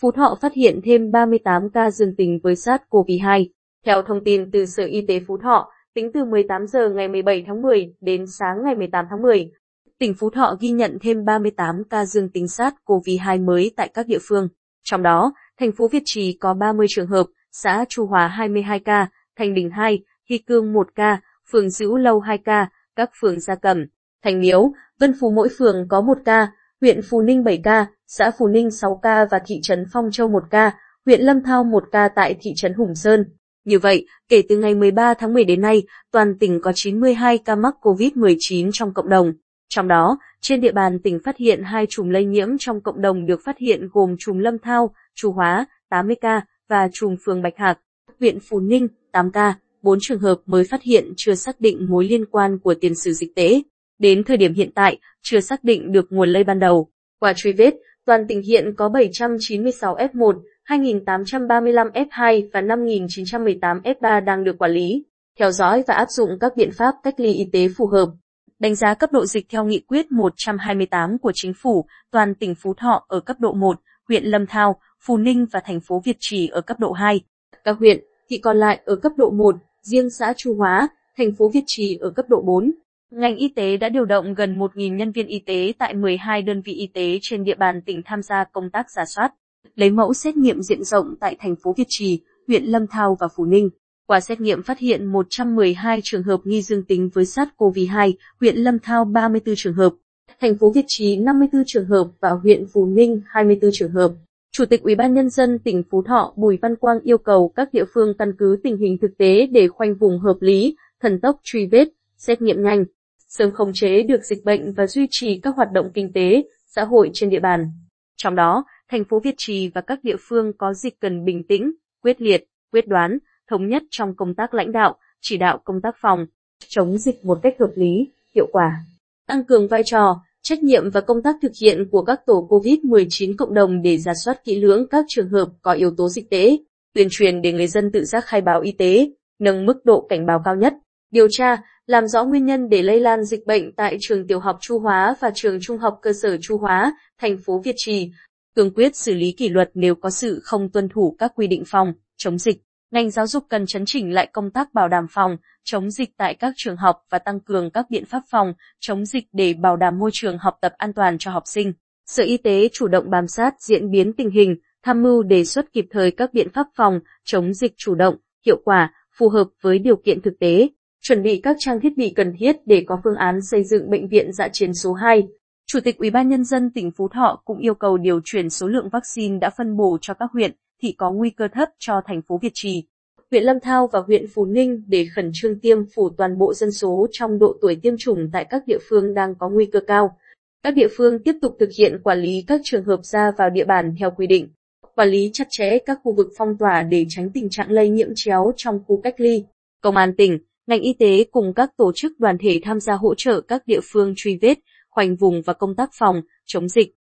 Phú Thọ phát hiện thêm 38 ca dương tính với SARS-CoV-2. Theo thông tin từ Sở Y tế Phú Thọ, tính từ 18 giờ ngày 17 tháng 10 đến sáng ngày 18 tháng 10, tỉnh Phú Thọ ghi nhận thêm 38 ca dương tính SARS-CoV-2 mới tại các địa phương. Trong đó, thành phố Việt Trì có 30 trường hợp, xã Chu Hòa 22 ca, Thành Đình 2, Hy Cương 1 ca, phường Dữ Lâu 2 ca, các phường Gia Cẩm, Thành Miếu, Vân Phú mỗi phường có 1 ca, huyện Phú Ninh 7 ca, xã Phú Ninh 6 ca và thị trấn Phong Châu 1 ca, huyện Lâm Thao 1 ca tại thị trấn Hùng Sơn. Như vậy, kể từ ngày 13 tháng 10 đến nay, toàn tỉnh có 92 ca mắc COVID-19 trong cộng đồng. Trong đó, trên địa bàn tỉnh phát hiện hai chùm lây nhiễm trong cộng đồng được phát hiện gồm chùm Lâm Thao, Chu Hóa, 80 ca và chùm phường Bạch Hạc, huyện Phú Ninh, 8 ca. 4 trường hợp mới phát hiện chưa xác định mối liên quan của tiền sử dịch tễ. Đến thời điểm hiện tại, chưa xác định được nguồn lây ban đầu. Qua truy vết, toàn tỉnh hiện có 796 F1, 2.835 F2 và 5.918 F3 đang được quản lý, theo dõi và áp dụng các biện pháp cách ly y tế phù hợp. Đánh giá cấp độ dịch theo nghị quyết 128 của chính phủ, toàn tỉnh Phú Thọ ở cấp độ 1, huyện Lâm Thao, Phú Ninh và thành phố Việt Trì ở cấp độ 2. Các huyện, thị còn lại ở cấp độ 1, riêng xã Chu Hóa, thành phố Việt Trì ở cấp độ 4. Ngành y tế đã điều động gần 1.000 nhân viên y tế tại 12 đơn vị y tế trên địa bàn tỉnh tham gia công tác giả soát, lấy mẫu xét nghiệm diện rộng tại thành phố Việt Trì, huyện Lâm Thao và Phú Ninh. Qua xét nghiệm phát hiện 112 trường hợp nghi dương tính với SARS-CoV-2, huyện Lâm Thao 34 trường hợp, thành phố Việt Trì 54 trường hợp và huyện Phú Ninh 24 trường hợp. Chủ tịch Ủy ban Nhân dân tỉnh Phú Thọ Bùi Văn Quang yêu cầu các địa phương căn cứ tình hình thực tế để khoanh vùng hợp lý, thần tốc truy vết, xét nghiệm nhanh, sớm khống chế được dịch bệnh và duy trì các hoạt động kinh tế, xã hội trên địa bàn. Trong đó, thành phố Việt Trì và các địa phương có dịch cần bình tĩnh, quyết liệt, quyết đoán, thống nhất trong công tác lãnh đạo, chỉ đạo công tác phòng, chống dịch một cách hợp lý, hiệu quả. Tăng cường vai trò, trách nhiệm và công tác thực hiện của các tổ COVID-19 cộng đồng để giả soát kỹ lưỡng các trường hợp có yếu tố dịch tễ, tuyên truyền để người dân tự giác khai báo y tế, nâng mức độ cảnh báo cao nhất, điều tra, làm rõ nguyên nhân để lây lan dịch bệnh tại trường tiểu học Chu Hóa và trường trung học cơ sở Chu Hóa, thành phố Việt Trì, cương quyết xử lý kỷ luật nếu có sự không tuân thủ các quy định phòng, chống dịch. Ngành giáo dục cần chấn chỉnh lại công tác bảo đảm phòng, chống dịch tại các trường học và tăng cường các biện pháp phòng, chống dịch để bảo đảm môi trường học tập an toàn cho học sinh. Sở Y tế chủ động bám sát diễn biến tình hình, tham mưu đề xuất kịp thời các biện pháp phòng, chống dịch chủ động, hiệu quả, phù hợp với điều kiện thực tế, chuẩn bị các trang thiết bị cần thiết để có phương án xây dựng bệnh viện dã chiến số 2. Chủ tịch Ủy ban nhân dân tỉnh Phú Thọ cũng yêu cầu điều chuyển số lượng vaccine đã phân bổ cho các huyện, thị có nguy cơ thấp cho thành phố Việt Trì, huyện Lâm Thao và huyện Phú Ninh để khẩn trương tiêm phủ toàn bộ dân số trong độ tuổi tiêm chủng tại các địa phương đang có nguy cơ cao. Các địa phương tiếp tục thực hiện quản lý các trường hợp ra vào địa bàn theo quy định, quản lý chặt chẽ các khu vực phong tỏa để tránh tình trạng lây nhiễm chéo trong khu cách ly. Công an tỉnh, ngành y tế cùng các tổ chức đoàn thể tham gia hỗ trợ các địa phương truy vết, khoanh vùng và công tác phòng, chống dịch.